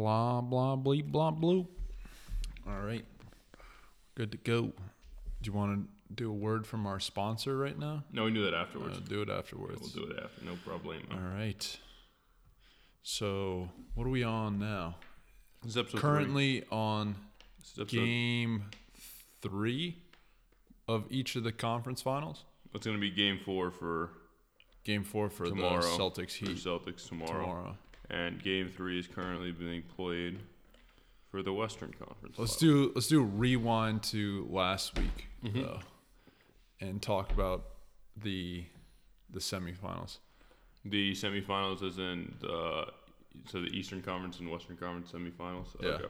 Blah blah bleep blah bloop. All right, good to go. Do you want to do a word from our sponsor right now? No, we can do that Uh, afterwards. do it afterwards. We'll do it after. No problem. All right. So what are we on now? This is episode Currently on. This is episode, game three of each of the conference finals. It's going to be game four for Game four for tomorrow. the Celtics for Heat Celtics tomorrow. tomorrow. And game three is currently being played for the Western Conference. Let's final. do let's do a rewind to last week Mm-hmm. though, and talk about the the semifinals. the semifinals, is in the so the Eastern Conference and Western Conference semifinals. Yeah. Okay.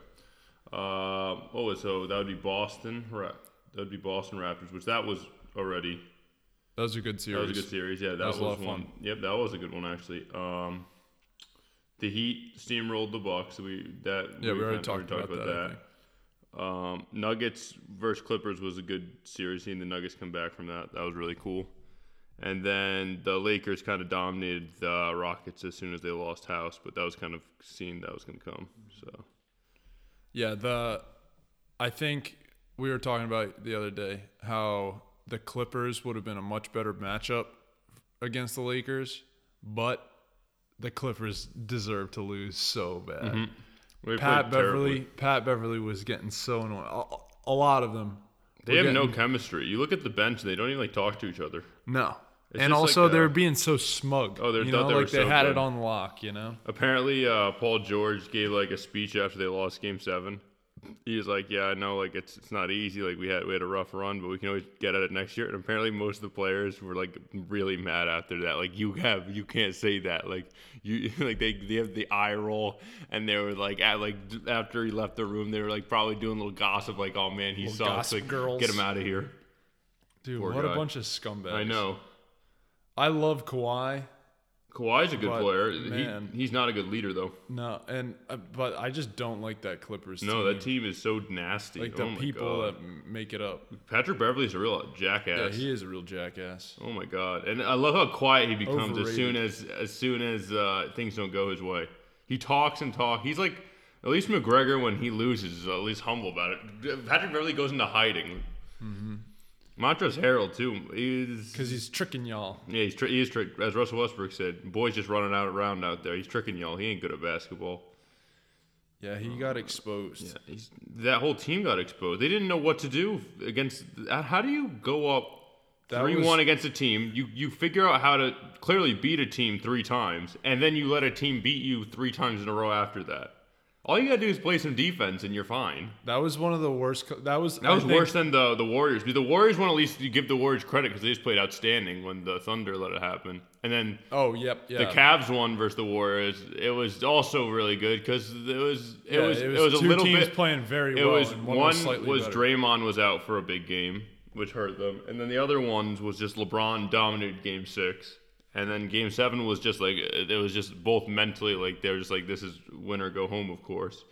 Uh, oh, so that would be Boston. Right. that would be Boston Raptors, which that was already That was a good series. That was a good series. Yeah, that, was was, a lot of one. fun. Yep, that was a good one actually. Um, the Heat steamrolled the Bucks. We that Yeah, we already kinda- talked about that, I think. Um, Nuggets versus Clippers was a good series. Seeing the Nuggets come back from that, that was really cool. And then the Lakers kind of dominated the Rockets as soon as they lost House, but that was kind of seen that was going to come. So Yeah, the I think we were talking about the other day how the Clippers would have been a much better matchup against the Lakers, but the Clippers deserve to lose so bad. they Pat played terribly. Beverly, Pat Beverly was getting so annoying. A, a lot of them. They have no chemistry. You look at the bench; they don't even like talk to each other. no. It's and also, like they a- were being so smug. Oh, they're you know, they like they so had good. it on lock. You know, Apparently, uh, Paul George gave like a speech after they lost Game Seven. He was like, "Yeah, I know, like it's it's not easy. Like we had we had a rough run, but we can always get at it next year." And apparently, most of the players were like really mad after that. Like you have you can't say that. Like you like they they have the eye roll, and they were like at like after he left the room, they were like probably doing a little gossip. Like, "Oh man, he Little sucks. Like girls. get him out of here." dude, Poor what a bunch of scumbags. I know. I love Kawhi. Kawhi's a good But, player. man. He, he's not a good leader though. No, and uh, but I just don't like that Clippers. No, team. that team is so nasty. like oh the people God. that make it up. Patrick Beverly's a real jackass. Yeah, he is a real jackass. oh my god! And I love how quiet he becomes as soon as as soon as uh, things don't go his way. He talks and talks. He's like at least McGregor when he loses is at least humble about it. Patrick Beverly goes into hiding. Mm-hmm. Montrezl Harrell too. He's Because he's tricking y'all. yeah, he's tri- he is trick. As Russell Westbrook said, boys just running out around out there. He's tricking y'all. He ain't good at basketball. Yeah, he got exposed. Yeah, he's, that whole team got exposed. They didn't know what to do against. How do you go up three was- one against a team? You you figure out how to clearly beat a team three times, and then you let a team beat you three times in a row after that. All you gotta do is play some defense, and you're fine. That was one of the worst. co- That was That I was think- worse than the the Warriors. The Warriors want at least you give the Warriors credit because they just played outstanding when the Thunder let it happen, and then Oh, yep, yeah. the Cavs won versus the Warriors. It was also really good because it was it, Yeah, was it was, a two little teams bit playing very It well. was and one, was, was, slightly better. Draymond was out for a big game, which hurt them, and then the other ones was just LeBron dominated Game Six, and then Game Seven was just like it was just both mentally like they were just like this is win or go home, of course.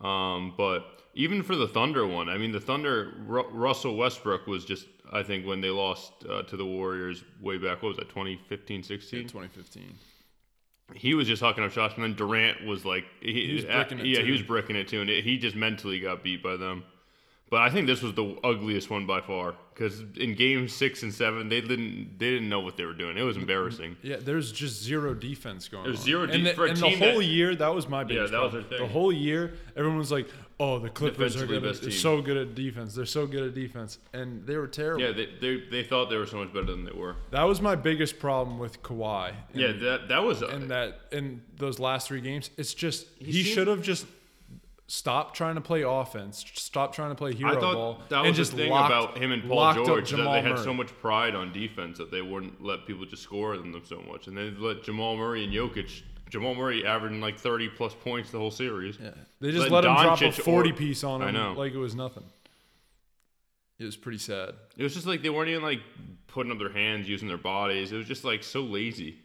Um, but even for the Thunder one, I mean the Thunder Ru- Russell Westbrook was just I think when they lost uh, to the Warriors way back what was that 2015 16 2015. he was just hucking up shots, and then Durant was like, he, He was bricking it yeah, too. he was bricking it too, and it, he just mentally got beat by them. But I think this was the ugliest one by far because in game six and seven, they didn't they didn't know what they were doing. It was mm-hmm. embarrassing. Yeah, there's just zero defense going on. There's on. zero and the, for a and team the whole that- year, that was my biggest Yeah, that was problem. their The whole year, everyone was like, "Oh, the Clippers are Defensively gonna, they're so good at defense. They're so good at defense," and they were terrible. Yeah, they, they they thought they were so much better than they were. That was my biggest problem with Kawhi. And, Yeah, that that was and that in those last three games, it's just he, seemed- should have just stopped trying to play offense, Stop trying to play hero I thought ball, that and was just the thing locked, about him and Paul George that they had Murray. so much pride on defense that they wouldn't let people just score on them so much, and they let Jamal Murray and Jokic. Jamal Murray averaging like 30 plus points the whole series. Yeah. They just Let let him drop a Doncic or- 40 piece on I him know. like it was nothing. It was pretty sad. It was just like they weren't even like putting up their hands, using their bodies. It was just like so lazy.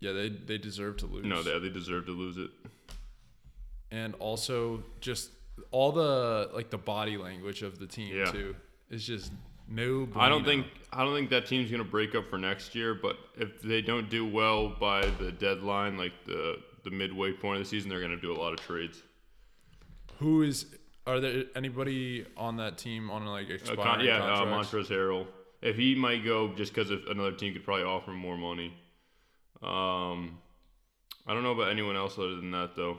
Yeah, they they deserve to lose. No, they they deserve to lose it. And also just all the like the body language of the team Yeah. too is just no. I don't think I don't think that team's gonna break up for next year. But if they don't do well by the deadline, like the the midway point of the season, they're going to do a lot of trades. Who is? Are there anybody on that team on like Uh, expiring con- yeah, uh, contracts? Montrezl Harrell. If he might go just because another team could probably offer him more money. Um, I don't know about anyone else other than that though.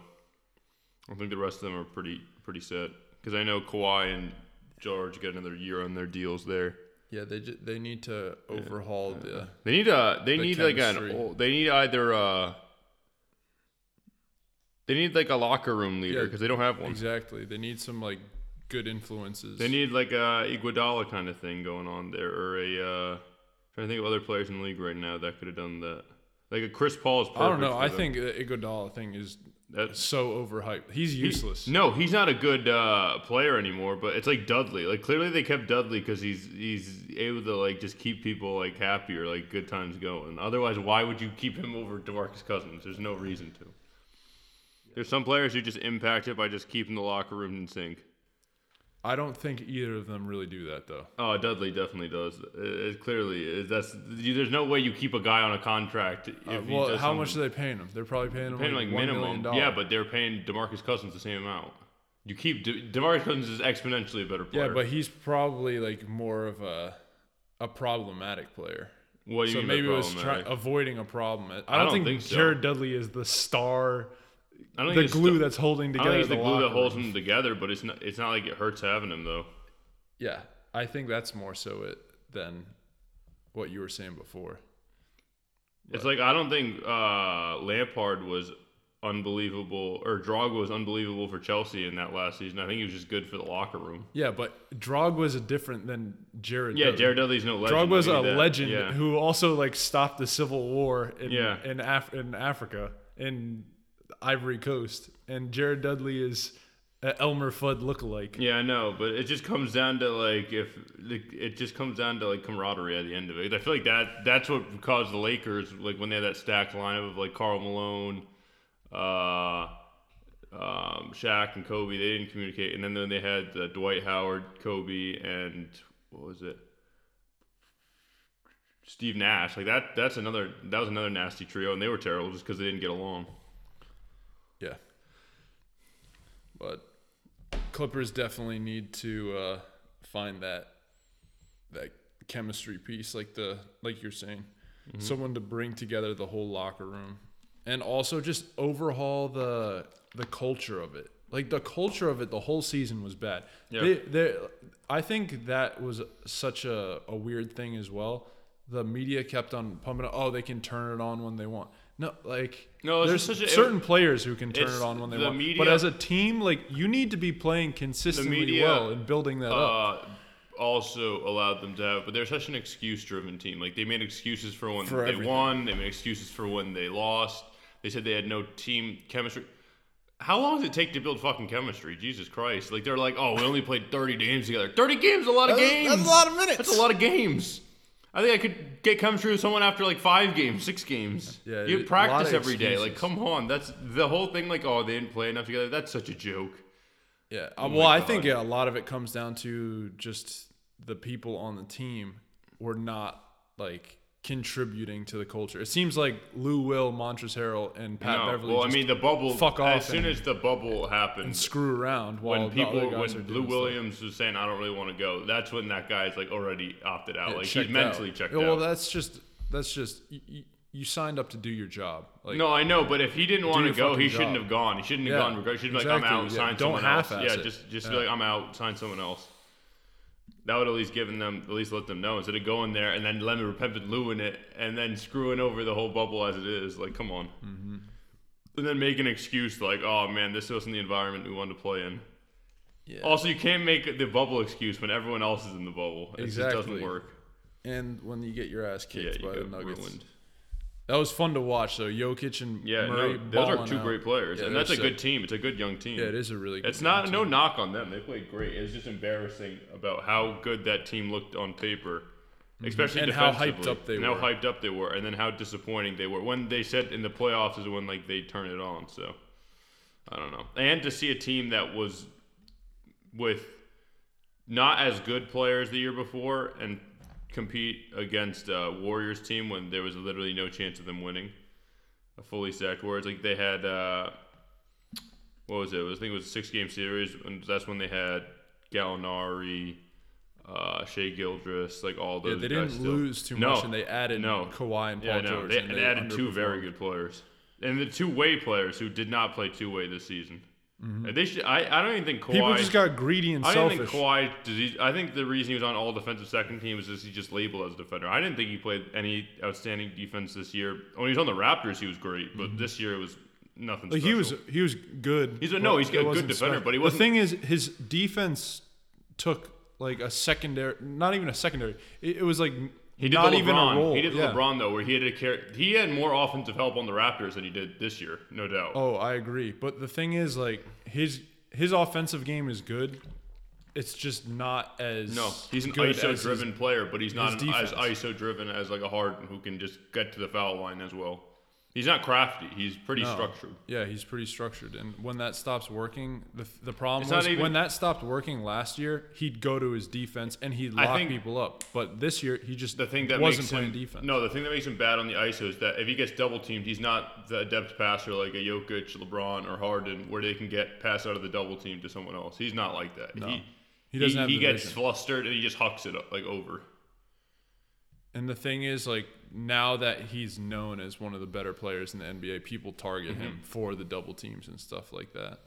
I think the rest of them are pretty pretty set because I know Kawhi and George get another year on their deals there. yeah, they ju- they need to overhaul the. They need a they The need like an old- they need either uh they need like a locker room leader Yeah, because they don't have one. Exactly, they need some like good influences. They need like a Iguodala kind of thing going on there, or a uh, trying to think of other players in the league right now that could have done that. Like a Chris Paul is perfect. I don't know. I think the Iguodala thing is That's so overhyped. He's useless. no, he's not a good uh, player anymore. But it's like Dudley. Like clearly they kept Dudley because he's he's able to like just keep people like happy or like good times going. Otherwise, why would you keep him over Demarcus Cousins? There's no reason to. There's some players who just impact it by just keeping the locker room in sync. I don't think either of them really do that though. Oh, Dudley definitely does. It, it clearly is. That's you, there's no way you keep a guy on a contract if Uh, well, how much are they paying him? They're probably paying him paying like, like minimum. Yeah, but they're paying Demarcus Cousins the same amount. You keep De- Demarcus Cousins is exponentially a better player. yeah, but he's probably like more of a a problematic player. what do you so mean maybe it was try- avoiding a problem. I don't, I don't think, think so. Jared Dudley is the star, I don't the think glue the- that's holding I together don't think it's the glue that holds room. them together, but it's not. It's not like it hurts having him though. Yeah, I think that's more so it than what you were saying before. It's like I don't think uh, Lampard was unbelievable or Drogba was unbelievable for Chelsea in that last season. I think he was just good for the locker room. Yeah, but Drogba's a different than Jared. Yeah, Dudley. Jared Dudley's no legend. Drogba's I'll a that. legend Yeah. who also like stopped the civil war in Yeah. in, Af- in Africa in Ivory Coast, and Jared Dudley is an Elmer Fudd lookalike. Yeah, I know, but it just comes down to like if it just comes down to like camaraderie at the end of it. I feel like that that's what caused the Lakers like when they had that stacked lineup of like Karl Malone, uh, um, Shaq and Kobe. They didn't communicate, and then then they had uh, Dwight Howard, Kobe, and what was it? Steve Nash. Like that. That's another. That was another nasty trio, and they were terrible just because they didn't get along. Yeah, but Clippers definitely need to uh, find that that chemistry piece, like the like you're saying, Mm-hmm. someone to bring together the whole locker room, and also just overhaul the the culture of it. Like the culture of it, the whole season was bad. Yeah. They, they, I think that was such a, a weird thing as well. The media kept on pumping. Oh, they can turn it on when they want. No, like No, there's such a- certain players who can turn it on when they the want. media- but as a team, like you need to be playing consistently media, well and building that up. uh, also allowed them to have, but they're such an excuse-driven team. Like they made excuses for when For they everything. won, they made excuses for when they lost. They said they had no team chemistry. How long does it take to build fucking chemistry? Jesus Christ! Like they're like, oh, we only played thirty games together. Thirty games, is a lot of That's- games. that's a lot of minutes. That's a lot of games. I think I could get chemistry with someone after like five games, six games. Yeah, you practice every day. Like, come on, that's the whole thing. Like, oh, they didn't play enough together. That's such a joke. Yeah. Oh Uh, well, I God. think yeah, a lot of it comes down to just the people on the team were not like contributing to the culture. It seems like Lou Will, Montrezl Harrell, and Pat no, Beverly well, I mean, the bubble. fuck off. As soon and- as the bubble happened, and screw around when people, other guys are when Lou stuff. Williams was saying, "I don't really want to go," that's when that guy's like already opted out. Yeah, like he's mentally out. checked Yeah, Well, out. that's just that's just you, you, signed up to do your job. Like no, I know, but if he didn't want to go, he shouldn't have gone. He shouldn't have Yeah, gone. He should be like, "I'm out, yeah. sign someone else." Yeah, it. just just be like, "I'm out, sign someone else." That would at least given them, at least let them know instead of going there and then let me repent Lou in it and then screwing over the whole bubble as it is. Like, come on. Mm-hmm. And then make an excuse like, "Oh man, this wasn't the environment we wanted to play in." yeah. Also, you can't make the bubble excuse when everyone else is in the bubble. It Exactly. just doesn't work. and when you get your ass Yeah, kicked you by the get Nuggets. ruined. That was fun to watch though. Jokic and Yeah, Murray no, those are two out. great players, Yeah, and that's a sick. good team. It's a good young team. Yeah, it is a really good It's not young no knock on them. They played great. It's just embarrassing about how good that team looked on paper, especially Mm-hmm. And how hyped up they and how hyped up they were, and then how disappointing they were when they said in the playoffs is when like they turn it on. So I don't know, and to see a team that was with not as good players the year before and compete against a Warriors team when there was literally no chance of them winning. a fully stacked Warriors. Like they had, uh, what was it? I think it was a six game series, and that's when they had Gallinari, uh, Shai Gilgeous, like all those. Yeah, they guys didn't still. lose too No. much, and they added No. Kawhi and Paul Yeah, no, George. they, and they added two very good players, and the two way players who did not play two way this season. And They should. I, I don't even think Kawhi. Mm-hmm. People just got greedy and I selfish. think Kawhi. He, I think the reason he was on all defensive second team was just he just labeled as a defender. I didn't think he played any outstanding defense this year. When he was on the Raptors, he was great, but this year it was nothing. Mm-hmm. Like, special. he was he was good. He's a- no, he's a good defender, but he The wasn't- thing is, his defense took like a secondary, not even a secondary. It, it was like He did not even LeBron. a role. He did yeah. LeBron though, where he had to carry. He had more offensive help on the Raptors than he did this year, no doubt. Oh, I agree. But the thing is, like his his offensive game is good. It's just not as No, he's an ISO his- driven player, but he's not an, as. ISO driven as like a Harden who can just get to the foul line as well. He's not crafty. He's pretty No. structured. Yeah, he's pretty structured, and when that stops working, the the problem It's was even- when that stopped working last year, he'd go to his defense and he'd lock think people up. But this year, he just The thing that wasn't makes playing him defense. no, the thing that makes him bad on the ISO is that if he gets double teamed, he's not the adept passer like a Jokic, LeBron, or Harden, where they can get pass out of the double team to someone else. He's not like that. No. He, He doesn't have He gets flustered and he just hucks it up, like over. And the thing is, like now that he's known as one of the better players in the NBA, people target Mm-hmm. him for the double teams and stuff like that.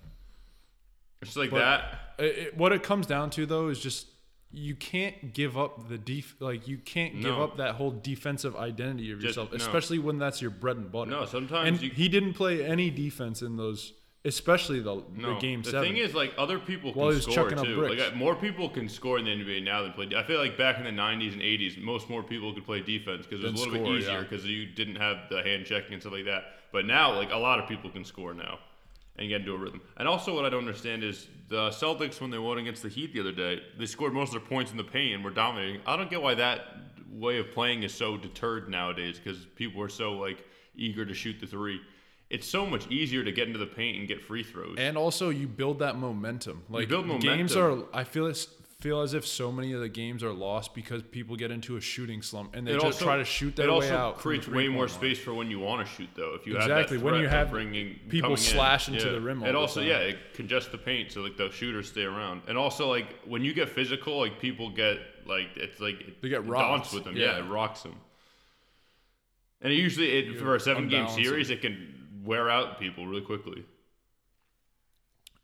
It's like But- that. It, it- what it comes down to though is just you can't give up the def like you can't give up that whole defensive identity of Just- yourself, no. especially when that's your bread and butter. No, sometimes and you- he didn't play any defense in those, especially the, No, the game the seven. thing is, like other people While can score too. bricks. Like more people can score in the NBA now than play. I feel like back in the '90s and '80s, most more people could play defense because it was a little score, bit easier yeah. because you didn't have the hand checking and stuff like that. But now, like a lot of people can score now and get into a rhythm. And also, what I don't understand is the Celtics when they won against the Heat the other day, they scored most of their points in the paint and were dominating. I don't get why that way of playing is so deterred nowadays because people are so like eager to shoot the three. It's so much easier to get into the paint and get free throws. and also you build that momentum. Like build the games are, I feel as feel as if so many of the games are lost because people get into a shooting slump and they It just also- try to shoot their way out. from the creates way more line. space for when you want to shoot, though. If you Exactly, when you have bringing people coming in. slash into Yeah. the rim the also, yeah, it congests the paint, so like the shooters stay around. And also, like when you get physical, like people get like it's like it, They get it rocked, with them. yeah. Yeah. it rocks them. And it usually, it, for a seven-game series, it can wear out people really quickly.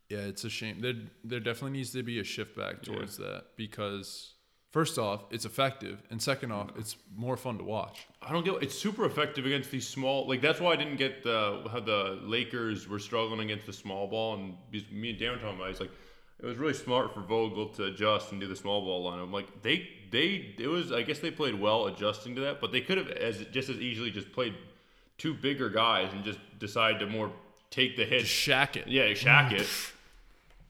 Yeah, it's a shame. There, there definitely needs to be a shift back towards that because first off, it's effective, and second off, it's more fun to watch. I don't get. It's super effective against these small. Like that's why I didn't get the how the Lakers were struggling against the small ball, and me and Dan were talking about. it, It's like it was really smart for Vogel to adjust and do the small ball line. I'm like they they it was. I guess they played well adjusting to that, but they could have as just as easily just played two bigger guys and just decide to more take the hit. Just shack it. Yeah, shack it.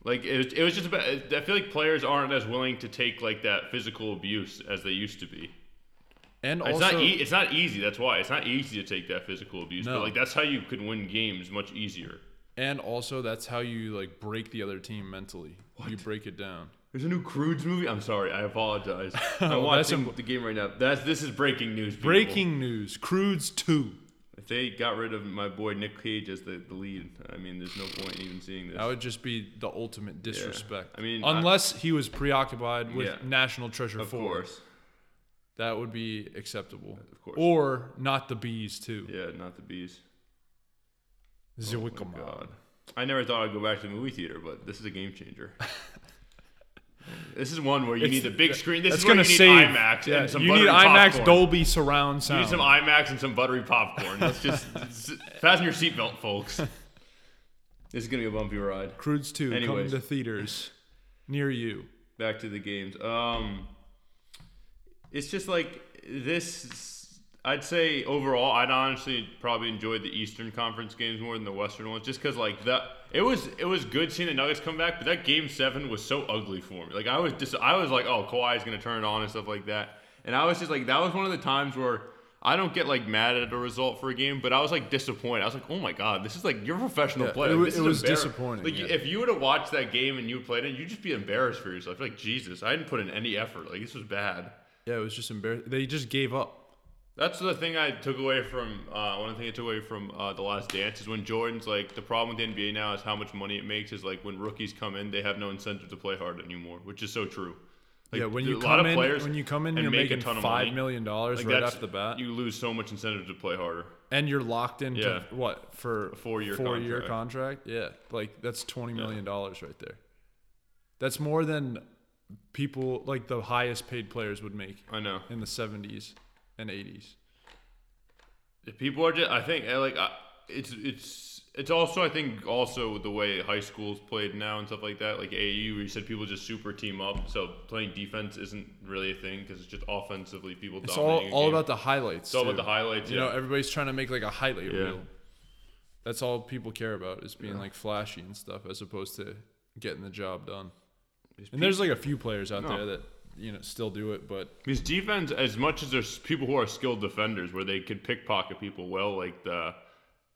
Like it, it was just about. I feel like players aren't as willing to take like that physical abuse as they used to be. And It's also, not e- it's not easy. That's why it's not easy to take that physical abuse. No. But like that's how you can win games much easier. and also that's how you like break the other team mentally. You break it down. There's a new Croods movie. I'm sorry. I apologize. I'm that's watching a- the game right now. That's this is breaking news. people. Breaking news: Croods two. If they got rid of my boy Nick Cage as the, the lead, I mean, there's no point in even seeing this. That would just be the ultimate disrespect. I mean, I- unless he was preoccupied with Yeah. National Treasure of Four, course. that would be acceptable. Of course. Or not the bees too. Yeah, not the bees. Oh my Zwickama. God. I never thought I'd go back to the movie theater, but this is a game changer. this is one where you It's- need the big screen. This is where you gonna need save. IMAX yeah, and some you need IMAX popcorn. Dolby surround sound. You need some IMAX and some buttery popcorn. Let's just fasten your seatbelt, folks. This is gonna be a bumpy ride. Croods two coming to theaters near you. Back to the games. Um, it's just like this. I'd say overall, I'd honestly probably enjoyed the Eastern Conference games more than the Western ones, just because like that. It was it was good seeing the Nuggets come back, but that Game Seven was so ugly for me. Like I was just I was like, oh, Kawhi's gonna turn it on and stuff like that, and I was just like, that was one of the times where. I don't get like mad at a result for a game, but I was like disappointed. I was like, "Oh my god, this is like you're a professional Yeah, player. it wa- This it was disappointing, Like yeah. if you would have watched that game and you played it, you'd just be embarrassed for yourself. Like Jesus, I didn't put in any effort. Like this was bad. Yeah, it was just embarrassing. They just gave up. That's the thing I took away from uh, one of the things I took away from uh, the Last Dance is when Jordan's like the problem with the NBA now is how much money it makes is like when rookies come in they have no incentive to play hard anymore, which is so true. Like, yeah, when a you lot come of in, players when you come in, and you're make a making ton of five money, million dollars like, right off the bat, You lose so much incentive to play harder. and you're locked into Yeah. what for A four year contract. contract. Yeah, like that's twenty million dollars right there. That's more than people like the highest paid players would make I know. in the seventies and eighties. If people are just, I think, eh, like, I, it's it's it's also, I think, also the way high schools played now and stuff like that. Like AU, where you said people just super team up, so playing defense isn't really a thing because it's just offensively people. It's all all about the highlights. It's all about the highlights. You yeah. know, everybody's trying to make like a highlight Yeah. reel. That's all people care about is being like flashy and stuff, as opposed to getting the job done. These And there's like a few players out No. there that you know still do it, but Because defense, as much as there's people who are skilled defenders, where they could pickpocket people well, like the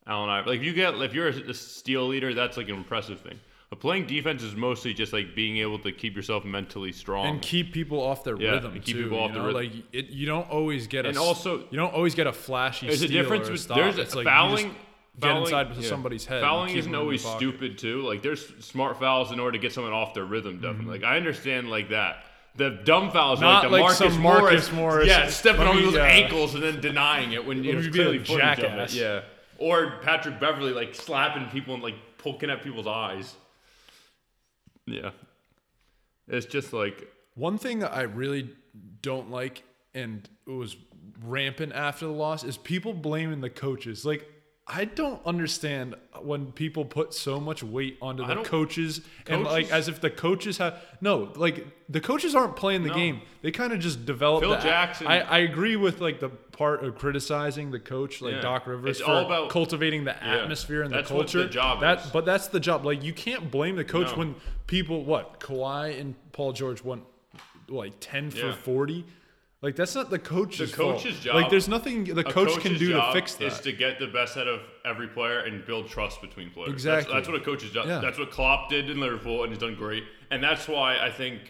Allen Iverson. Like if you get, if you're a, a steal leader, that's like an impressive thing. But playing defense is mostly just like being able to keep yourself mentally strong. and keep people off their Yeah, rhythm and keep too. people off the rhythm. Like it, you don't always get a And s- also- you don't always get a flashy. there's a difference. a With, stop. there's it's like fouling. Just get fouling- inside yeah. somebody's head. Fouling isn't them in the always stupid too. Like there's smart fouls in order to get someone off their rhythm. Definitely. Mm-hmm. Like I understand like that. The dumb fouls, Not like the like Marcus, some Marcus Morris, yeah, stepping on me, people's uh, ankles and then denying it when let you're me clearly a footage of it. jackass. Yeah, or Patrick Beverly like slapping people and like poking at people's eyes. Yeah, it's just like One thing that I really don't like, and it was rampant after the loss, is people blaming the coaches. Like, I don't understand when people put so much weight onto the don't- coaches, and like as if the coaches have no, like the coaches aren't playing the No. game. They kind of just develop. Phil the- Jackson- I, I agree with like the part of criticizing the coach, like Yeah. Doc Rivers, It's for all about- cultivating the atmosphere and That's the what culture. their job that, is. but that's the job. Like you can't blame the coach No. when people what Kawhi and Paul George went like ten for forty. Like that's not the coach's The coach's fault. job- Like there's nothing the coach can do to fix Is that. to get the best out of every player and build trust between players. Exactly. That's, that's what a coach's job. Yeah. That's what Klopp did in Liverpool, and he's done great. And that's why I think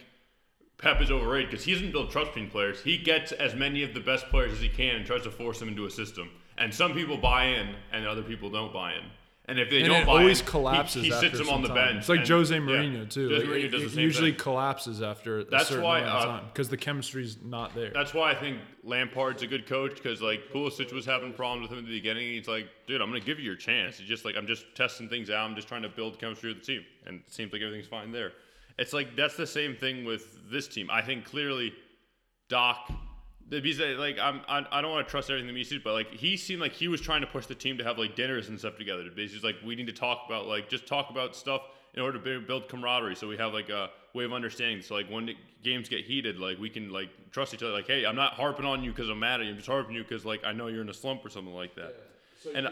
Pep is overrated because he doesn't build trust between players. He gets as many of the best players as he can and tries to force them into a system. And some people buy in, and other people don't buy in. And if they and don't it buy always in, collapses. He, he after sits them on the time. bench. It's like Jose yeah. Mourinho too. Jose Like, Mourinho it, it usually thing. collapses after a That's certain why, amount of uh, time because the chemistry's not there. That's why I think Lampard's a good coach because like Pulisic was having problems with him at the beginning. He's like, dude, I'm gonna give you your chance. He's just like, I'm just testing things out. I'm just trying to build chemistry with the team, and it seems like everything's fine there. It's like that's the same thing with this team. I think clearly, Doc. Because uh, like I'm, I, I don't want to trust everything that he said, but like he seemed like he was trying to push the team to have like dinners and stuff together. Because he's like, we need to talk about like just talk about stuff in order to build- camaraderie, so we have like a way of understanding. So like when the games get heated, like we can like trust each other. Like, hey, I'm not harping on you because I'm mad at you. I'm just harping you because like I know you're in a slump or something like that. and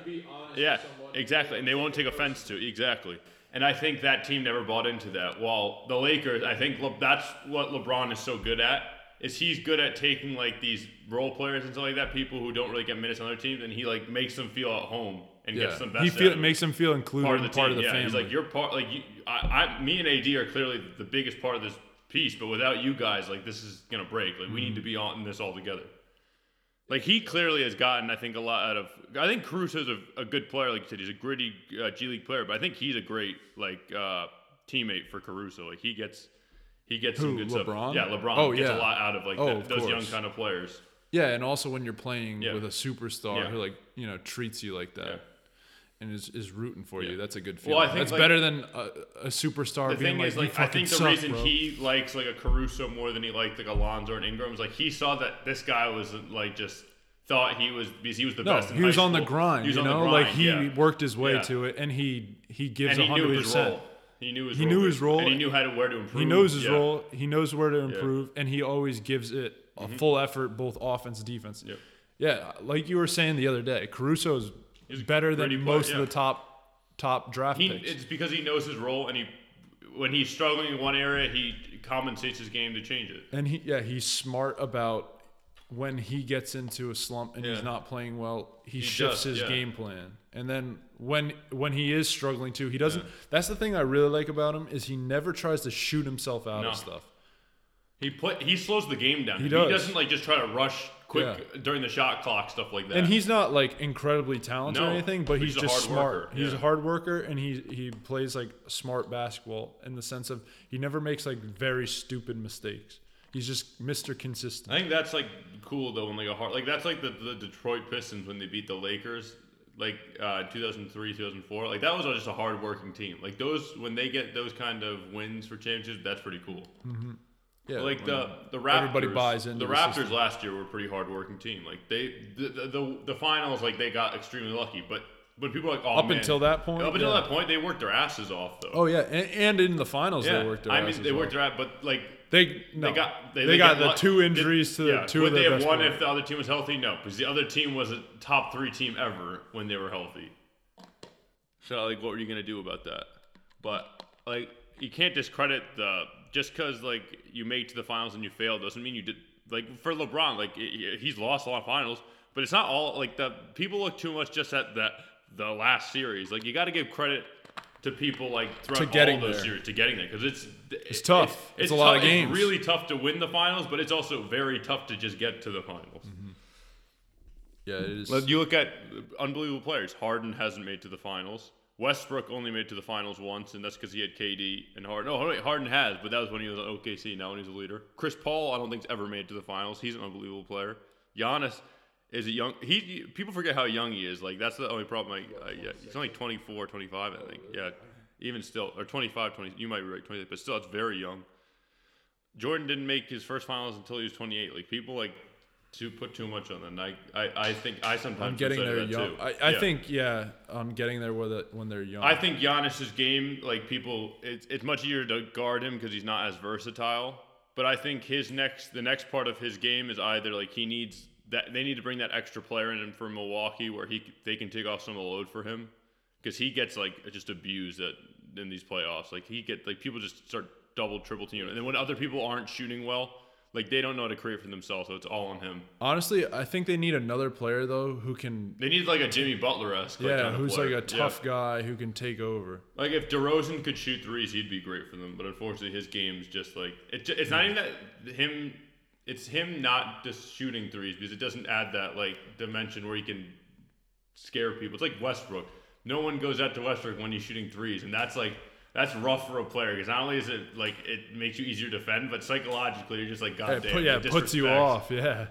yeah, exactly. And they won't take offense to it. Exactly. And I think that team never bought into that. While the Lakers, I think Le- that's what LeBron is so good at. Is he's good at taking like these role players and stuff like that, people who don't really get minutes on their teams, and he like makes them feel at home and yeah, gets them best. he feel, them makes him feel included part of the part team. of the yeah, family. he's like you're part. Like you, I, I, me and AD are clearly the biggest part of this piece. But without you guys, like this is gonna break. Like we need Mm-hmm. to be on this all together. Like he clearly has gotten, I think, a lot out of. I think Caruso's a, a good player. Like you said, he's a gritty uh, G League player. But I think he's a great like uh, teammate for Caruso. Like he gets, he gets some Who, good LeBron? stuff. Yeah, LeBron Oh, gets yeah. a lot out of like Oh, that- of those young kind of players. yeah, and also when you're playing Yeah. with a superstar Yeah. who like you know treats you like that. And is, is rooting for you. Yeah. That's a good Well. I think, That's like- better than a, a superstar The being thing like, is, like, I think the suck, reason bro." he likes like a Caruso more than he liked like a Lonzo or an Ingram is like he saw that this guy was like just thought he was because he was the No, best. he was on the grind. He was you on the know, grind, like he yeah. worked his way Yeah. to it, and he he gives and knew hundred percent. He knew his He role. knew his role. and he knew how to where to improve. He knows his Yeah. role. He knows where to improve, and he always gives it a mm-hmm. full effort, both offense and defense. Yep. Yeah, like you were saying the other day, Caruso's He's better than player, most yeah. of the top top draft He, picks. it's because he knows his role, and he when he's struggling in one area, he compensates his game to change it. And he, yeah, he's smart about when he gets into a slump and Yeah. he's not playing well. He, He shifts does, his yeah. game plan, and then when when he is struggling too, he doesn't. That's the thing I really like about him is he never tries to shoot himself out No. of stuff. He play, he slows the game down. He, does. he doesn't like just try to rush quick during the shot clock stuff like that. And he's not like incredibly talented or anything, but he's, he's just smart. worker, He's a hard worker, and he he plays like smart basketball in the sense of he never makes like very stupid mistakes. He's just Mr. Consistent. I think that's like cool though when like a hard like that's like the, the Detroit Pistons when they beat the Lakers like uh 2003 2004 like that was just a hard working team. Like those when they get those kind of wins for championships that's pretty cool. Yeah, like the the Raptors everybody buys into the the Raptors system. last year were a pretty hard working team. Like they the, the the the finals like they got extremely lucky but when people are like oh Up man, until that point, up until yeah. that point they worked their asses off though. Oh yeah, and, and in the finals yeah they worked their I mean they off. worked their ass but like They no, they got they, they got get the luck- two injuries to the yeah, two would of they their have best won players. if the other team was healthy? No, because the other team was a top three team ever when they were healthy. So like, what were you gonna do about that? But like, you can't discredit the just because like you made it to the finals and you failed doesn't mean you did. Like for LeBron, like he's lost a lot of finals, but it's not all like the people look too much just at that the last series. Like you got to give credit to people like throughout getting all those there. series to getting there because it's It's tough. It's a lot of games. It's really tough to win the finals, but it's also very tough to just get to the finals. Mm-hmm. yeah, it is. Like, You look at unbelievable players. Harden hasn't made to the finals. Westbrook only made to the finals once, and that's because he had KD and Harden. No, wait, Harden has, but that was when he was at OKC. Now when he's a leader. Chris Paul, I don't think's ever made to the finals. He's an unbelievable player. Giannis is a young. He people forget how young he is. Like that's the only problem. Like, uh, yeah, he's only 24, 25, I think. Yeah, even still, or 25, 20. You might be right, 28, but still, it's very young. Jordan didn't make his first finals until he was 28. Like people like to put too much on them. I I, I think I sometimes I'm getting there young. too. I, I Yeah. think yeah, I'm getting there with it when they're young. I think Giannis's game, like people, it's it's much easier to guard him because he's not as versatile. But I think his next, the next part of his game is either like he needs that they need to bring that extra player in for Milwaukee where he they can take off some of the load for him because he gets like just abused at in these playoffs. Like he get like people just start double triple team, him. and then when other people aren't shooting well, like they don't know how to create for themselves, so it's all on him. Honestly, I think they need another player though who can They need like a Jimmy Butler esque. yeah, kind of who's player. like a tough guy who can take over. Like if DeRozan could shoot threes, he'd be great for them. But unfortunately, his game's just like it, it's not even that him. It's him not just shooting threes because it doesn't add that like dimension where he can scare people. It's like Westbrook. No one goes out to Westbrook when he's shooting threes, and that's like that's rough for a player because not only is it like it makes you easier to defend, but psychologically you're just like God Yeah, damn. put, yeah, it puts you off. Yeah.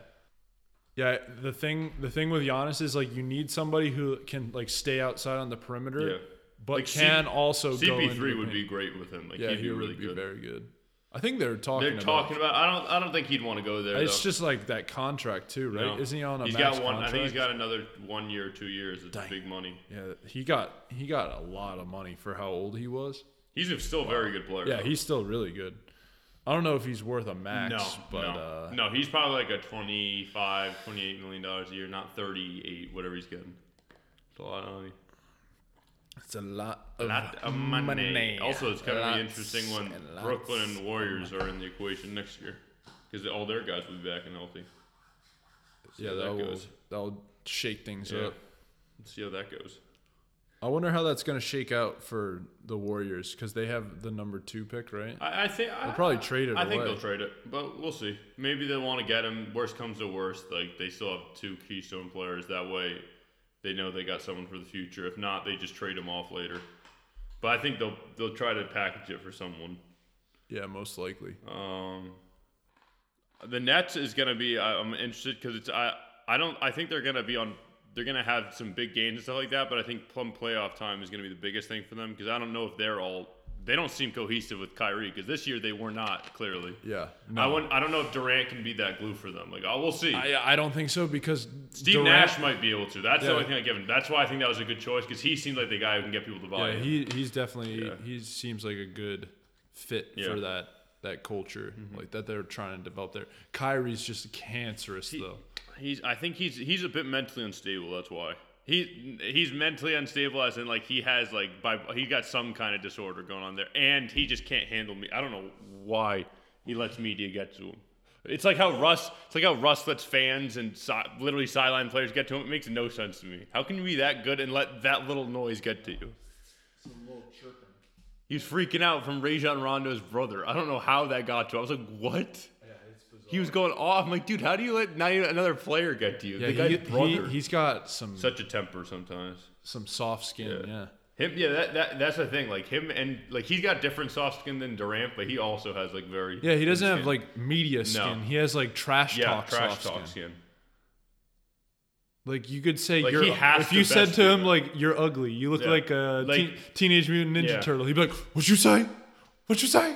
Yeah, the thing the thing with Giannis is like you need somebody who can like stay outside on the perimeter, Yeah. but Like C- can also go into CP3 the would paint. be great with him. Like yeah, he'd he be would really be good. very good. I think they're talking. They're talking about. I don't. I don't think he'd want to go there. It's though. just like that contract too, right? No. Isn't he on a He's got one. contract? I think he's got another one year, two years. It's Dang. big money. Yeah, he got he got a lot of money for how old he was. He's still a very good player. Yeah, though. he's still really good. I don't know if he's worth a max, no, but no, uh, no. He's probably like a 25, 28 million dollars a year, not thirty-eight, whatever he's getting. It's a lot of money. It's a lot of, lot of money. Also, it's kind of be interesting when and Brooklyn and of Warriors are in the equation next year, because all their guys will be back and healthy. yeah, that will goes. that'll shake things Yeah. up. Let's see how that goes. I wonder how that's going to shake out for the Warriors because they have the number two pick, right? I, I think They'll probably trade it I think they'll trade it, but we'll see. Maybe they want to get him. Worst comes to worst, like they still have two keystone players. That way, they know they got someone for the future. If not, they just trade him off later. But I think they'll they'll try to package it for someone. Yeah, most likely. Um, the Nets is gonna be. I, I'm interested because it's. I I don't. I think they're gonna be on. They're gonna have some big games and stuff like that. But I think plum playoff time is gonna be the biggest thing for them because I don't know if they're all. They don't seem cohesive with Kyrie because this year they were not clearly. Yeah. I No. wouldn't, I don't know if Durant can be that glue for them. Like, oh, we'll see. I, I don't think so because Steve Durant, Nash might be able to. That's the only thing I give him. That's why I think that was a good choice because he seems like the guy who can get people to buy Yeah, he he's definitely Yeah. he seems like a good fit Yeah. Mm-hmm. for that that culture like that they're trying to develop there. Kyrie's just cancerous He- though. He's. I think he's. He's a bit mentally unstable. That's why. He he's mentally unstable as in like he has like by he got some kind of disorder going on there, and he just can't handle me. I don't know why he lets media get to him. It's like how Russ. It's like how Russ lets fans and si- literally sideline players get to him. It makes no sense to me. How can you be that good and let that little noise get to you? Some little He was freaking out from Rajon Rondo's brother. I don't know how that got to. him. I was like, what? I He was going off. I'm like, dude, how do you let not even another player get to you? Yeah, the guy's he, brother. he, he's got some Such a temper sometimes. some soft skin. Yeah. Him, yeah, that, that that's the thing. Like him and like he's got different soft skin than Durant, but he also has like very Yeah, he doesn't thin have skin. like media skin. He has like trash yeah talk trash soft talk skin. skin. Like you could say Like, you're he has if to you said best to him like you're ugly, you look Yeah. like a Like- teen- teenage mutant ninja Yeah. turtle. He'd be like, "What'd you say? What'd you say?"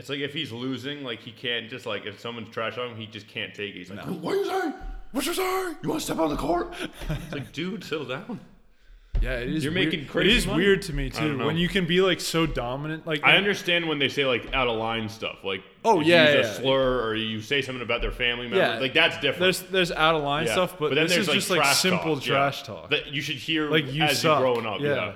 It's like if he's losing, like he can't just like if someone's trash on him, he just can't take it. He's like, What you say? What you say? "You want to step on the court?" it's like, dude, settle down. Yeah, it is. You're weird. making crazy It is money. weird to me I too don't know. when you can be like so dominant. Like I understand when they say like out of line stuff, like Oh, if you yeah, use yeah. a slur or you say something about their family member, Yeah. like that's different. There's there's out of line Yeah. stuff, but, then this there's is like just like trash simple talk, yeah. trash talk. that you should hear Like, you as suck. you're growing up. Yeah. Yeah.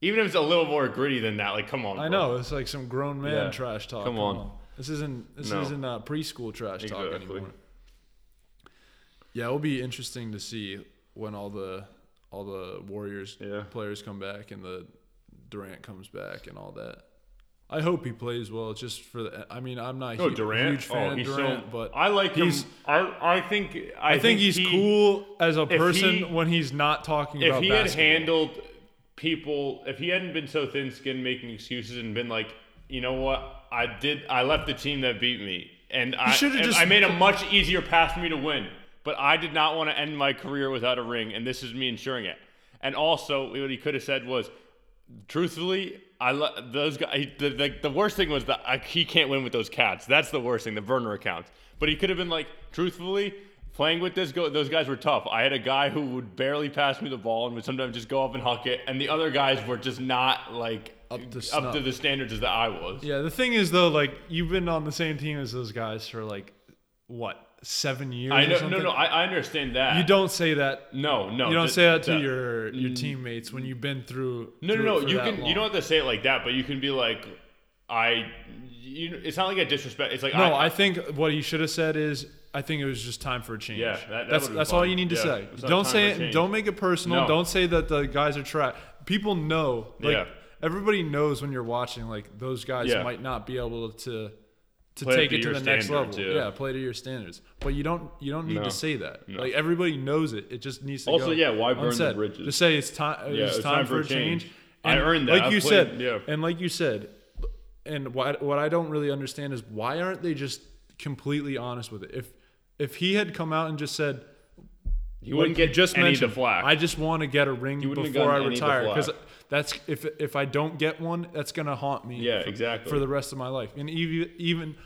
Even if it's a little more gritty than that, like come on. I bro. know it's like some grown man Yeah. trash talk. Come on. This isn't this No. isn't uh, preschool trash talk anymore. Yeah, it'll be interesting to see when all the all the Warriors Yeah. players come back and the Durant comes back and all that. I hope he plays well. Just for the, I mean, I'm not a Oh, hu- Durant. huge fan oh, of Durant, so. but I like he's- him. I I think I, I, think, he's he- cool as a person he- when he's not talking about. If about he had handled people, if he hadn't been so thin-skinned, making excuses, and been like, you know what, I did, I left the team that beat me, and I, and just- I made a much easier path for me to win. But I did not want to end my career without a ring, and this is me ensuring it. And also, what he could have said was, truthfully, I le- those guys. The, the, the worst thing was that I, he can't win with those cats. That's the worst thing, the burner accounts. But he could have been like, truthfully, playing with this go, those guys were tough. I had a guy who would barely pass me the ball and would sometimes just go up and huck it, and the other guys were just not like Up to up to the standards as that I was. Yeah, the thing is though, like you've been on the same team as those guys for like what seven years? I or know, no, no, I, I understand that. You don't say that. No, no. You don't th- say that to th- your your mm. teammates when you've been through. No, no, through no. it for You can. long. You don't have to say it like that, but you can be like, I. You. It's not like a disrespect. It's like No, I, I think what he should have said is, I think it was just time for a change. Yeah, that- that that's that's all you need to Yeah, say. Don't say it. Don't make it personal. No. Don't say that the guys are trash. People know. Like, Yeah. Everybody knows when you're watching. Like those guys Yeah. might not be able to to Play take to it to the next level. yeah. Yeah. play to your standards. But you don't you don't need No. to say that. No. Like everybody knows it. It just needs to be. Also, go yeah, why burn the bridges? Just say it's time. Yeah, it's, time, for a change. I And earned that. Like I you played- said. yeah. And like you said, and what what I don't really understand is why aren't they just completely honest with it? If if he had come out and just said, He wouldn't get just any mentioned, the flack. I just want to get a ring before I gotten any of the retire because that's if if I don't get one, that's gonna haunt me. Yeah, for, exactly. for the rest of my life. And even even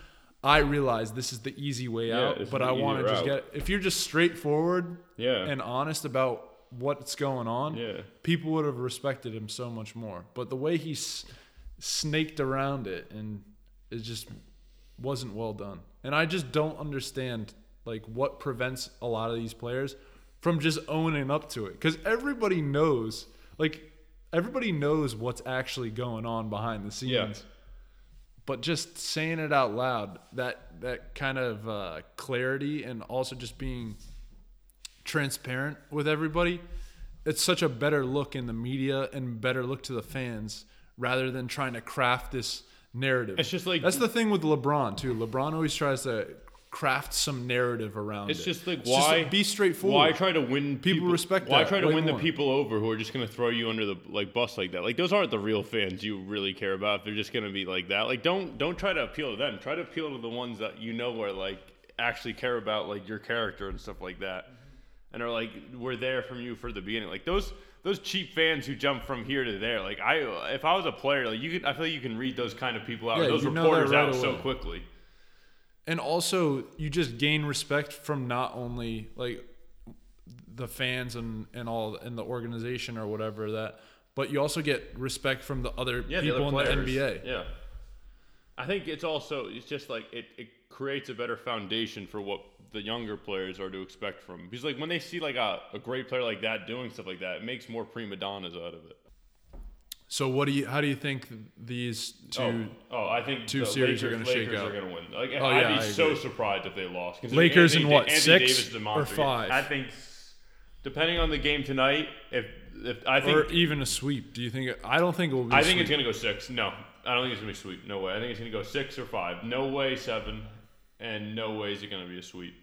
I realize this is the easy way Yeah, out, but I want to just get. If you're just straightforward Yeah. and honest about what's going on, Yeah. people would have respected him so much more. But the way he s- snaked around it and it just wasn't well done. And I just don't understand like what prevents a lot of these players from just owning up to it cuz everybody knows like everybody knows what's actually going on behind the scenes. Yeah. But just saying it out loud, that that kind of uh, clarity and also just being transparent with everybody, it's such a better look in the media and better look to the fans rather than trying to craft this narrative. It's just like- that's the thing with LeBron too. LeBron always tries to craft some narrative around It's it. just like just why be straightforward. Why try to win People respect Why that try to win the people over who are just gonna throw you under the like bus like that? Like those aren't the real fans you really care about. They're just gonna be like that. Like don't don't try to appeal to them. Try to appeal to the ones that you know are like actually care about like your character and stuff like that, and are like we're there from you for the beginning. Like those. Those cheap fans who jump from here to there, like I, if I was a player, like you could, I feel like you can read those kind of people out, Yeah, those you know that reporters right out so quickly. And also you just gain respect from not only like the fans and and all and the organization or whatever that but you also get respect from the other yeah, people the other in the. NBA. Yeah, I think it's also it's just like it, it creates a better foundation for what the younger players are to expect from. Because like when they see like a, a great player like that doing stuff like that, it makes more prima donnas out of it. So what do you how do you think these two oh, oh, I think two series are gonna shake Lakers out. are gonna win. Like Oh, I'd yeah, be so surprised if they lost. Lakers in what, Anthony six Davis or five? I think depending on the game tonight, if if I think or even a sweep? Do you think I don't think it will be I think it's gonna go six. No, I don't think it's gonna be sweep. No way. I think it's gonna go six or five. No way seven. and no way is it going to be a sweep.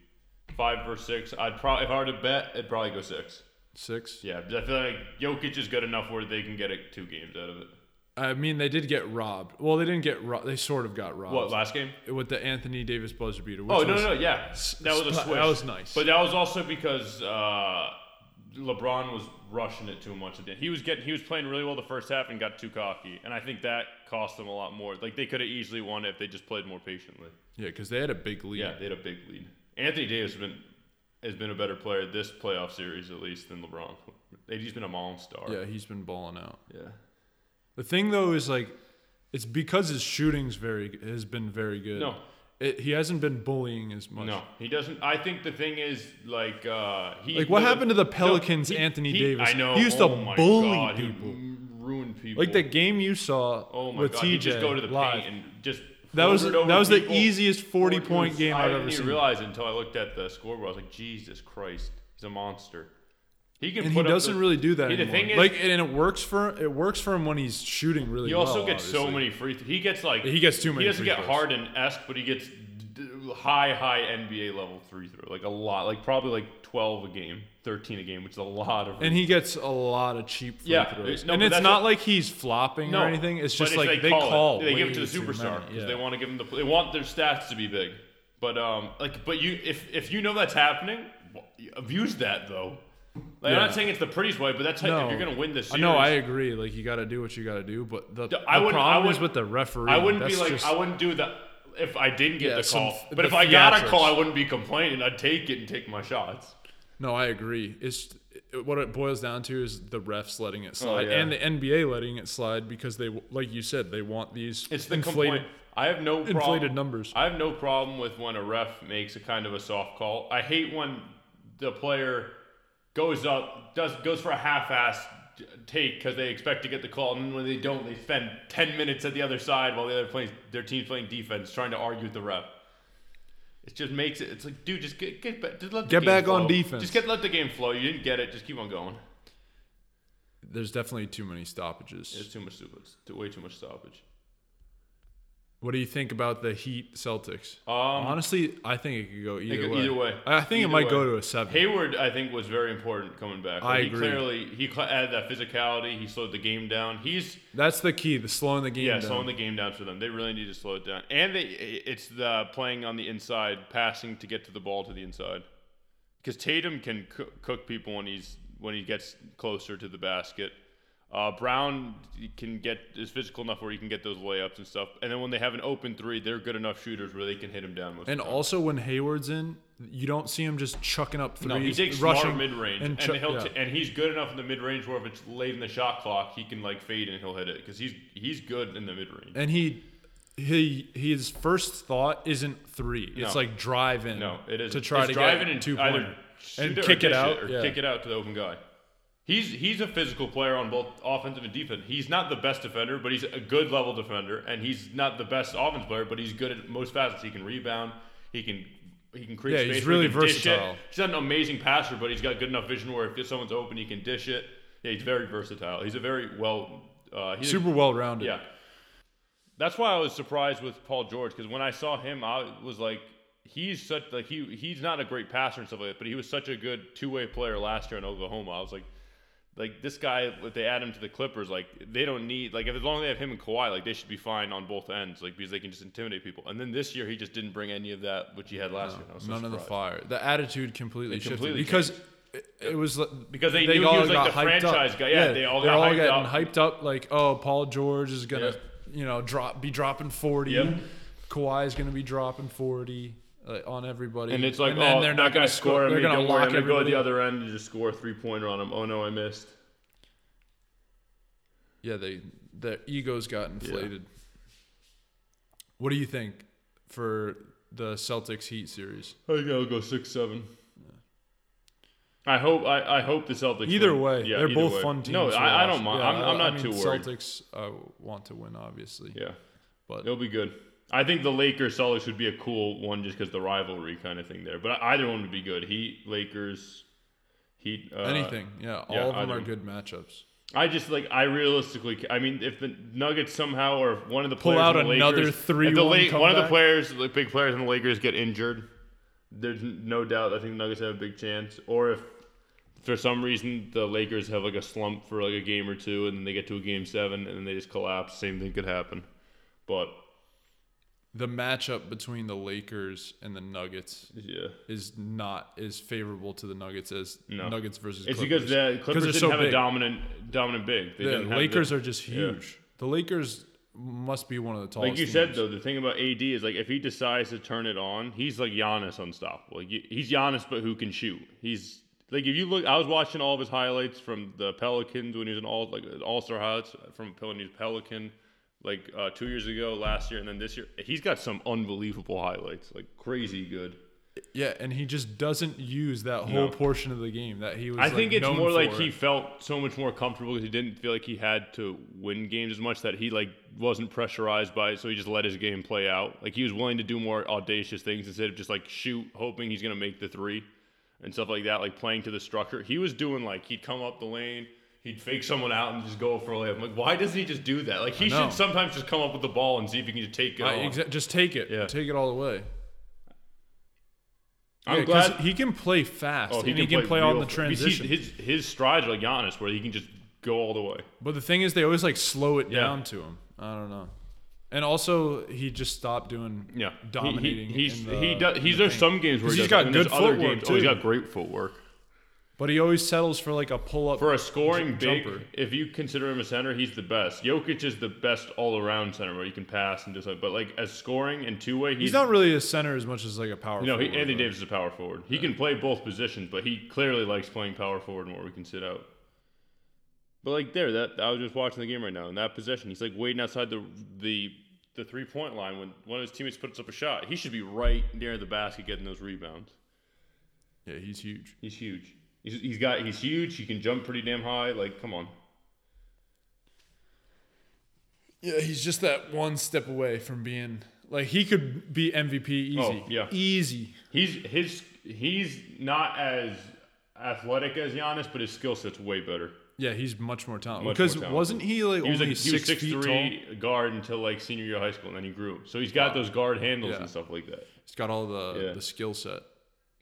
Five versus six. I'd probably if I were to bet, it'd probably go six. Six. Yeah, I feel like Jokic is good enough where they can get it two games out of it. I mean, they did get robbed. Well, they didn't get robbed. They sort of got robbed. What last game? With the Anthony Davis buzzer beater. Which Oh no, was, no, no, yeah, that was a switch. that was nice. But that was also because uh, LeBron was rushing it too much. At the end. He was getting, he was playing really well the first half and got too cocky, and I think that cost them a lot more. Like they could have easily won if they just played more patiently. Yeah, because they had a big lead. Yeah, they had a big lead. Anthony Davis has been has been a better player this playoff series at least than LeBron. He's been a monster. Yeah, he's been balling out. Yeah. The thing though is like, it's because his shooting's very has been very good. No. It, he hasn't been bullying as much. No, he doesn't. I think the thing is like uh, he. Like, what happened to the no, Pelicans, he- Anthony he- Davis? I know. He used oh to bully God, he people. ruined people. Like the game you saw Oh my with god! TJ He just go to the live. paint and just. That was that was the easiest forty point was- game I I've didn't ever even seen. realize it until I looked at the scoreboard. I was like, Jesus Christ, he's a monster. He can. and put he doesn't the- really do that He- the anymore. thing is- like, and it works for it works for him when he's shooting really He well. also gets so many free. Th- he gets like He gets too many He doesn't free get throws. Harden esque, but he gets d- high, high NBA level three throw, like a lot, like probably like twelve a game, thirteen a game, which is a lot of. And he gets a lot of cheap free Yeah, throws. it- no, and it's not what- like he's flopping no or anything. It's just like they call. it, they give it to the superstar because Yeah. they want to give him the. They want their stats to be big, but um, like, but you if if you know that's happening, abuse that though. Like, I'm not saying it's the prettiest way, but that's how No. if you're gonna win this I series. know, I agree. Like you got to do what you got to do, but the, the I wouldn't- I problem is with the referee. I wouldn't be like just- I wouldn't do that if I didn't get Yeah, the some- call. the But if I got a call, I wouldn't be complaining. I'd take it and take my shots. No, I agree. It's it- what it boils down to is the refs letting it oh, slide Oh, yeah. and the NBA letting it slide because they, like you said, they want these It's the inflated. complaint. I have no problem. inflated numbers. I have no problem with when a ref makes a kind of a soft call. I hate when the player goes up, does goes for a half-ass take because they expect to get the call, and then when they don't, they spend ten minutes at the other side while the other plays their team's playing defense, trying to argue with the ref. It just makes it. It's like, dude, just get get back. Just let Get back on defense. Just get let the game flow. You didn't get it. Just keep on going. There's definitely too many stoppages. It's too much stupid. Too- way too much stoppage. What do you think about the Heat Celtics? Um, Honestly, I think it could go either could- way. either way. I think Either it might way. go to a seven. Hayward, I think, was very important coming back. I he agree. clearly he added that physicality. He slowed the game down. He's That's the key. The slowing the game yeah, down. slowing the game down for them. They really need to slow it down. And they it's the playing on the inside, passing to get to the ball to the inside. Because Tatum can cook people when he's when he gets closer to the basket. Uh, Brown can get is physical enough where he can get those layups and stuff. And then when they have an open three, they're good enough shooters where they can hit him down. Most and of the time. also when Hayward's in, you don't see him just chucking up threes, No, he takes rushing mid range, and, he'll yeah. t- and he's good enough in the mid range where if it's late in the shot clock, he can like fade and he'll hit it because he's he's good in the mid range. and he he his first thought isn't three. It's No. like drive in. No, it is to try it's to driving get and two either and kick it out. or yeah. kick it out to the open guy. He's he's a physical player on both offensive and defense. He's not the best defender, but he's a good level defender, and he's not the best offense player, but he's good at most facets. He can rebound. He can he can create Yeah, space. he's he really it. versatile. He's not an amazing passer, but he's got good enough vision where if someone's open, he can dish it. Yeah, he's very versatile. He's a very well. Uh, he's Super well rounded. yeah. That's why I was surprised with Paul George because when I saw him, I was like, he's such like he he's not a great passer and stuff like that, but he was such a good two way player last year in Oklahoma. I was like, like this guy, if they add him to the Clippers, like they don't need like if as long as they have him and Kawhi, like they should be fine on both ends, like because they can just intimidate people. And then this year he just didn't bring any of that which he had last year. Was so None of the fire. The attitude completely It shifted completely because it, it was Because they knew he was, like, the hyped franchise up. guy. Yeah, they all they're got all hyped getting up. hyped up. Like, oh, Paul George is gonna, Yeah. you know, drop be dropping forty. Yep. Kawhi is gonna be dropping forty uh, on everybody. And it's like, then oh, they're not gonna gonna score. They're gonna don't worry, lock I'm gonna go to the other end and just score a three pointer on them. Oh no, I missed. Yeah, they their egos got inflated. What do you think for the Celtics Heat series? I think I'll go six seven. I hope I, I hope the Celtics. Either win. way, Yeah, they're either both way. fun teams. No, I, I don't mind. Yeah, I'm, I'm I not mean, too worried. Celtics uh, want to win, obviously. Yeah, but it'll be good. I think the Lakers Celtics would be a cool one just because the rivalry kind of thing there. But either one would be good. Heat Lakers, Heat. Uh, anything, yeah, all yeah, of them are one. good matchups. I just like I realistically, I mean, if the Nuggets somehow or if one of the Pull players out the another Lakers, 3-1 the La- one of the players, like big players in the Lakers, get injured, there's no doubt I think the Nuggets have a big chance. Or if for some reason the Lakers have like a slump for like a game or two, and then they get to a game seven, and then they just collapse, same thing could happen. But The matchup between the Lakers and the Nuggets yeah, is not as favorable to the Nuggets as No. Nuggets versus it's Clippers. because the Clippers didn't so have big. a dominant dominant big. They The Lakers the- are just yeah. huge. The Lakers must be one of the tallest. Like you said though, the thing about AD is like if he decides to turn it on, he's like Giannis unstoppable. Like, he's Giannis, but who can shoot? He's like if you look, I was watching all of his highlights from the Pelicans when he was an all like All Star highlights from was Pelican, like uh, two years ago, last year, and then this year. He's got some unbelievable highlights, like crazy good. Yeah, and he just doesn't use that whole No. portion of the game that he was. I like, think it's more like he felt so much more comfortable because he didn't feel like he had to win games as much that he like wasn't pressurized by it, so he just let his game play out. Like he was willing to do more audacious things instead of just like shoot, hoping he's gonna make the three and stuff like that. Like playing to the structure, he was doing like he'd come up the lane. He'd fake someone out and just go for a layup. I'm like, why doesn't he just do that? Like, he should sometimes just come up with the ball and see if he can just take it. I- off. exa- just take it. Yeah. Take it all the way. I'm Yeah, 'cause glad he can play fast oh, and he can play, on real the transition. His his strides are like Giannis, where he can just go all the way. but the thing is, they always like slow it Yeah. down to him. I don't know. And also, he just stopped doing Yeah, dominating. He, he, he's in the- he does. in He's the there's paint. some games where 'Cause he he's does got and there's good other footwork, games. Oh, he's too. got great footwork But he always settles for like a pull up for a scoring big. jumper. If you consider him a center, he's the best. Jokic is the best all around center where you can pass and just like. But like as scoring and two way, he's, He's not really a center as much as like a power. No, he, Anthony. Davis is a power forward. He can play both positions, but he clearly likes playing power forward more. We can sit out. But like there, that I was just watching the game right now. In that possession, he's like waiting outside the the the three point line when one of his teammates puts up a shot. He should be right near the basket getting those rebounds. Yeah, he's huge. He's huge. He's, he's got he's huge. He can jump pretty damn high. Like come on. Yeah, he's just that one step away from being like he could be MVP easy. Oh, yeah. easy. He's his he's not as athletic as Giannis, but his skill set's way better. Yeah, he's much more talented. Much because more talented. wasn't he like He was, only like, he was six, six feet tall? three guard until like senior year of high school, and then he grew. So he's got those guard handles Yeah. and stuff like that. He's got all the Yeah. the skill set.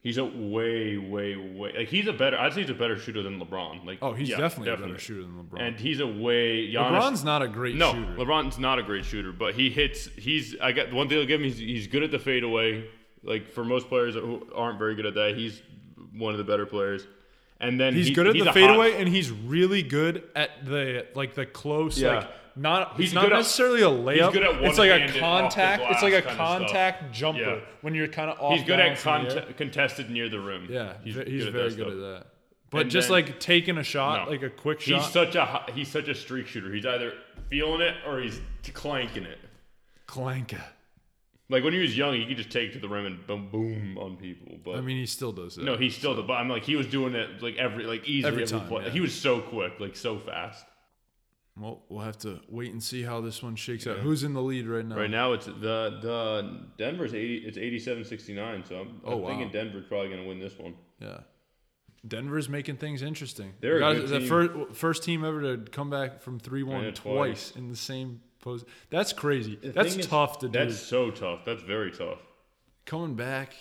He's a way, way, way like he's a better. I'd say he's a better shooter than LeBron. Like Oh, he's yeah, definitely, a better shooter than LeBron. And he's a way. Giannis, LeBron's not a great no, shooter. LeBron's not a great shooter, but he hits. He's I got one thing I'll give him. He's, he's good at the fadeaway. Like for most players who aren't very good at that, he's one of the better players. And then he's he- good at he's the a hot- fadeaway, and he's really good at the like the close. Yeah. Like not He's it's not good at- necessarily a layup. good at it's like a one-handed off the contact. It's like a glass kinda stuff. contact jumper Yeah. when you're kind of off. He's good at balance in the air. cont- contested near the rim. Yeah, he's, he's, he's good very good at that. But And just then- like taking a shot, No. like a quick shot. He's such a he's such a streak shooter. He's either feeling it or he's clanking it. clanka. Like when he was young, he could just take to the rim and boom, boom on people. But I mean, he still does that. no, he's still the. But I'm like he was doing it like every like easily Every every, time, yeah. He was so quick, like so fast. Well, we'll have to wait and see how this one shakes out. Who's in the lead right now? Right now, it's the the Denver's eighty. It's 87-69, So I'm, Oh, I'm wow. thinking Denver's probably gonna win this one. Yeah. Denver's making things interesting. They're a Guys, good the team. first first team ever to come back from three one Yeah, twice. twice. in the same pose. That's crazy. The That's thing is, tough to do. That's so tough. That's very tough. Coming back.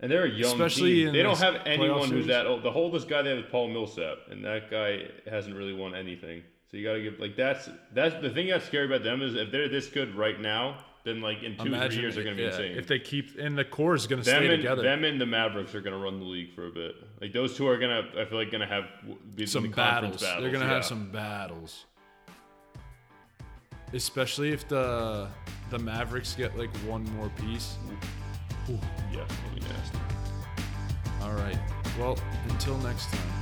And they're a young Especially team. in They don't have anyone who's series. that old. The oldest guy they have is Paul Millsap, and that guy hasn't really won anything. So you got to give like that's that's the thing that's scary about them is if they're this good right now, then like in two Imagine three years they're gonna be yeah, insane. if they keep and the core is going to stay and together. them and the Mavericks are gonna run the league for a bit. Like those two are gonna, I feel like gonna have be some conference battles. They're going to yeah. have some battles. Especially if the the Mavericks get like one more piece. Ooh. Yeah, be nasty. All right. Well, until next time. Until next time.